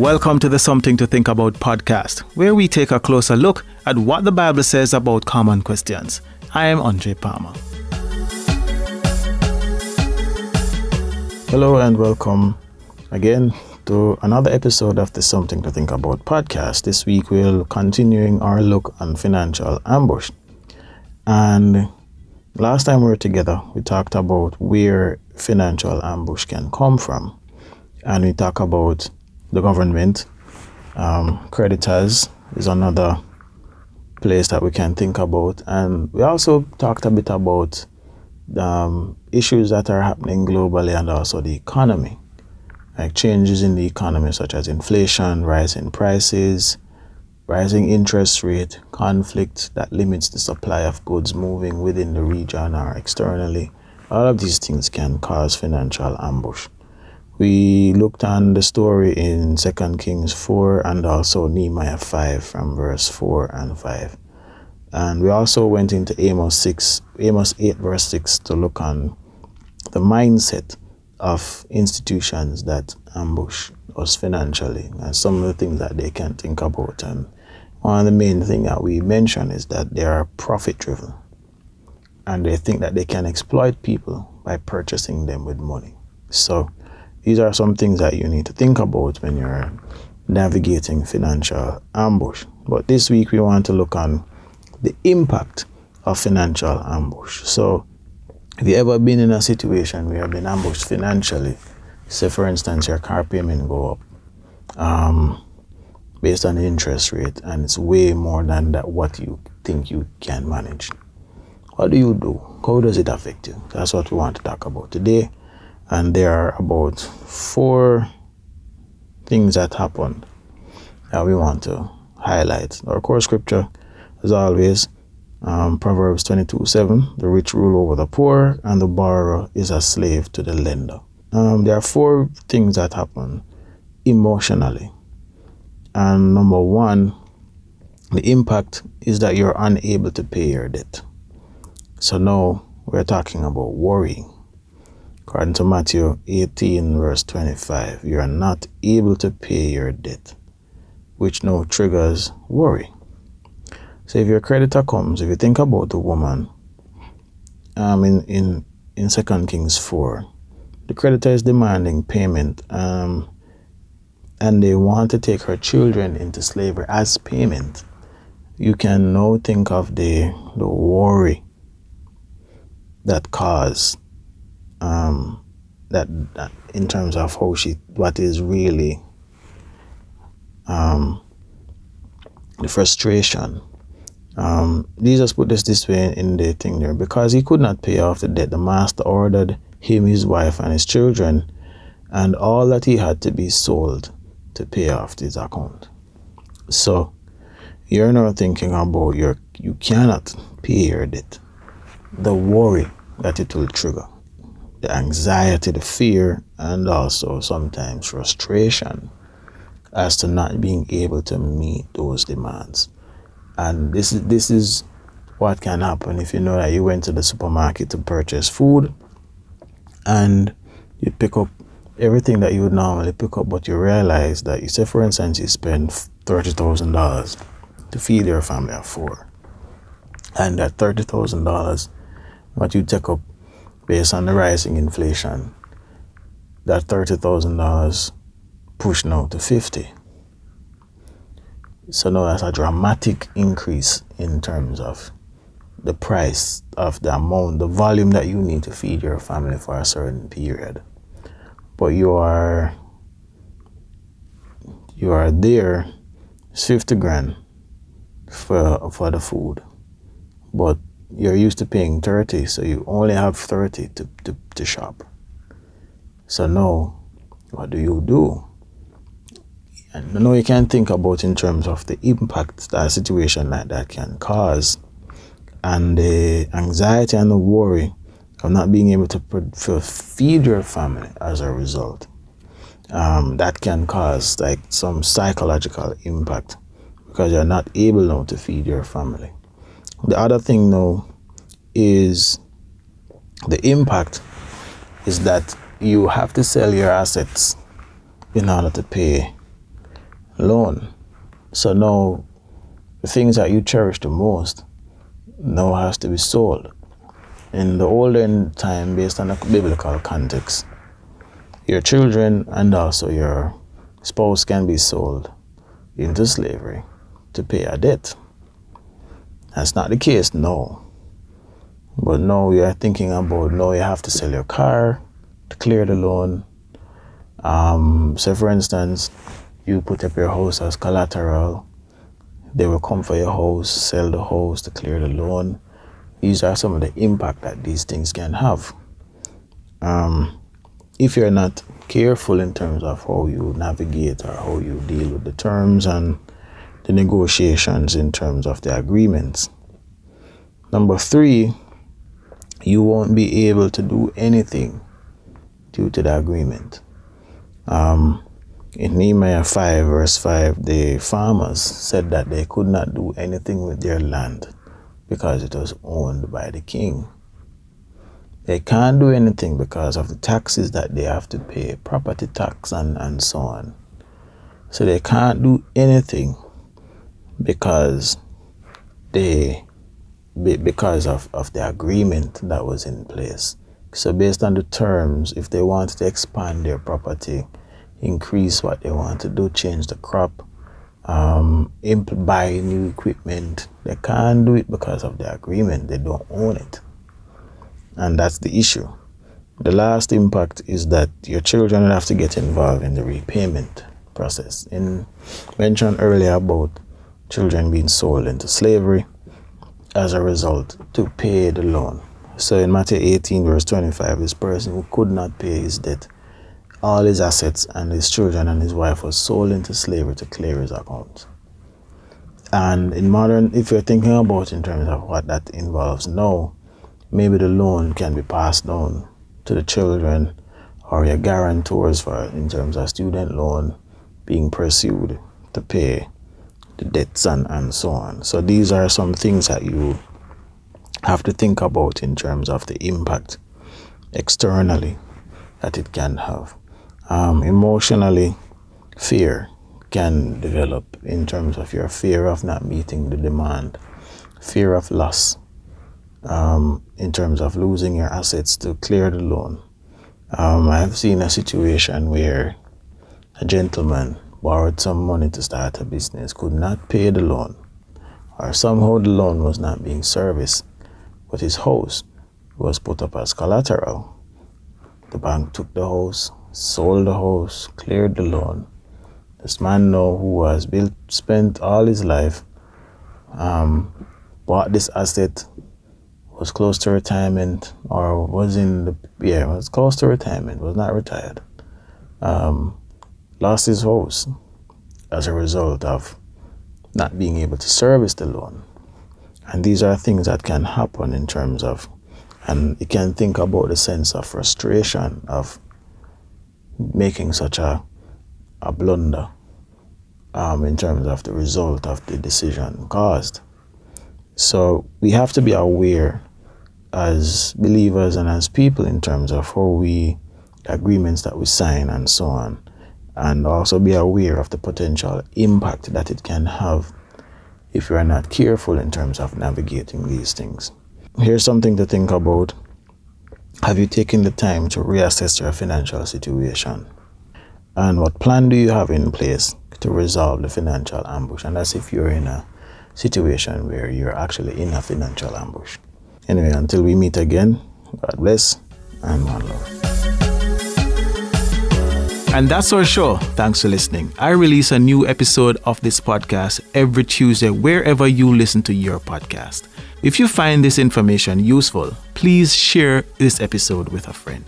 Welcome to the Something to Think About podcast, where we take a closer look at what the Bible says about common questions. I am Andre Palmer. Hello and welcome again to another episode of the Something to Think About podcast. This week we'll continuing our look on financial ambush. And last time we were together, we talked about where financial ambush can come from. And we talk about the government, um, creditors is another place that we can think about. And we also talked a bit about the um, issues that are happening globally and also the economy, like changes in the economy, such as inflation, rising prices, rising interest rate, conflict that limits the supply of goods moving within the region or externally. All of these things can cause financial ambush. We looked on the story in 2 Kings 4 and also Nehemiah 5 from verse 4 and 5. And we also went into Amos 6, Amos 8 verse 6 to look on the mindset of institutions that ambush us financially and some of the things that they can think about. And one of the main things that we mention is that they are profit driven and they think that they can exploit people by purchasing them with money. So these are some things that you need to think about when you're navigating financial ambush. But this week we want to look on the impact of financial ambush. So, have you ever been in a situation where you've been ambushed financially? Say, for instance, your car payment go up um, based on the interest rate, and it's way more than that what you think you can manage. What do you do? How does it affect you? That's what we want to talk about today and there are about four things that happened that we want to highlight. Our core scripture, as always, um, Proverbs 22 7 The rich rule over the poor, and the borrower is a slave to the lender. Um, there are four things that happen emotionally. And number one, the impact is that you're unable to pay your debt. So now we're talking about worrying According to Matthew 18, verse 25, you are not able to pay your debt, which now triggers worry. So if your creditor comes, if you think about the woman um, in, in, in 2 Kings 4, the creditor is demanding payment um, and they want to take her children into slavery as payment. You can now think of the, the worry that caused um, that, that in terms of how she what is really um, the frustration. Um, Jesus put this this way in the thing there because he could not pay off the debt. The master ordered him, his wife, and his children, and all that he had to be sold to pay off this account. So you're not thinking about your you cannot pay your debt. The worry that it will trigger the anxiety, the fear, and also sometimes frustration as to not being able to meet those demands. And this is this is what can happen if you know that you went to the supermarket to purchase food and you pick up everything that you would normally pick up, but you realize that you say, for instance, you spend thirty thousand dollars to feed your family of four, and that thirty thousand dollars, what you take up based on the rising inflation, that $30,000 pushed now to 50. So now that's a dramatic increase in terms of the price of the amount, the volume that you need to feed your family for a certain period. But you are you are there, it's 50 grand for for the food. But you're used to paying 30 so you only have 30 to, to, to shop. So now what do you do? And now you can think about in terms of the impact that a situation like that can cause. And the anxiety and the worry of not being able to feed your family as a result um, that can cause like some psychological impact because you're not able now to feed your family the other thing, though, is the impact is that you have to sell your assets in order to pay loan. So now the things that you cherish the most now has to be sold. In the olden time, based on a biblical context, your children and also your spouse can be sold into slavery to pay a debt. That's not the case no. But now you are thinking about now you have to sell your car to clear the loan. Um, so, for instance, you put up your house as collateral. They will come for your house, sell the house to clear the loan. These are some of the impact that these things can have. Um, if you're not careful in terms of how you navigate or how you deal with the terms and the negotiations in terms of the agreements. Number three, you won't be able to do anything due to the agreement. Um, in Nehemiah 5, verse 5, the farmers said that they could not do anything with their land because it was owned by the king. They can't do anything because of the taxes that they have to pay, property tax and, and so on. So they can't do anything because they because of, of the agreement that was in place. So based on the terms, if they wanted to expand their property, increase what they want to do, change the crop, um, buy new equipment, they can't do it because of the agreement. They don't own it. And that's the issue. The last impact is that your children have to get involved in the repayment process. In mentioned earlier about children being sold into slavery as a result to pay the loan. So in Matthew 18, verse 25, this person who could not pay his debt, all his assets and his children and his wife was sold into slavery to clear his account. And in modern, if you're thinking about in terms of what that involves now, maybe the loan can be passed on to the children or your guarantors for in terms of student loan being pursued to pay the and, and so on. So these are some things that you have to think about in terms of the impact externally that it can have. Um, emotionally, fear can develop in terms of your fear of not meeting the demand, fear of loss, um, in terms of losing your assets to clear the loan. Um, I've seen a situation where a gentleman borrowed some money to start a business, could not pay the loan, or somehow the loan was not being serviced, but his house was put up as collateral. The bank took the house, sold the house, cleared the loan. This man now who has built, spent all his life, um, bought this asset was close to retirement or was in the yeah was close to retirement was not retired um, lost his house as a result of not being able to service the loan. And these are things that can happen in terms of and you can think about the sense of frustration of making such a a blunder um, in terms of the result of the decision caused. So we have to be aware as believers and as people in terms of how we agreements that we sign and so on and also be aware of the potential impact that it can have if you are not careful in terms of navigating these things. Here's something to think about. Have you taken the time to reassess your financial situation? And what plan do you have in place to resolve the financial ambush? And that's if you're in a situation where you're actually in a financial ambush. Anyway, until we meet again, God bless and one love. And that's our show. Thanks for listening. I release a new episode of this podcast every Tuesday, wherever you listen to your podcast. If you find this information useful, please share this episode with a friend.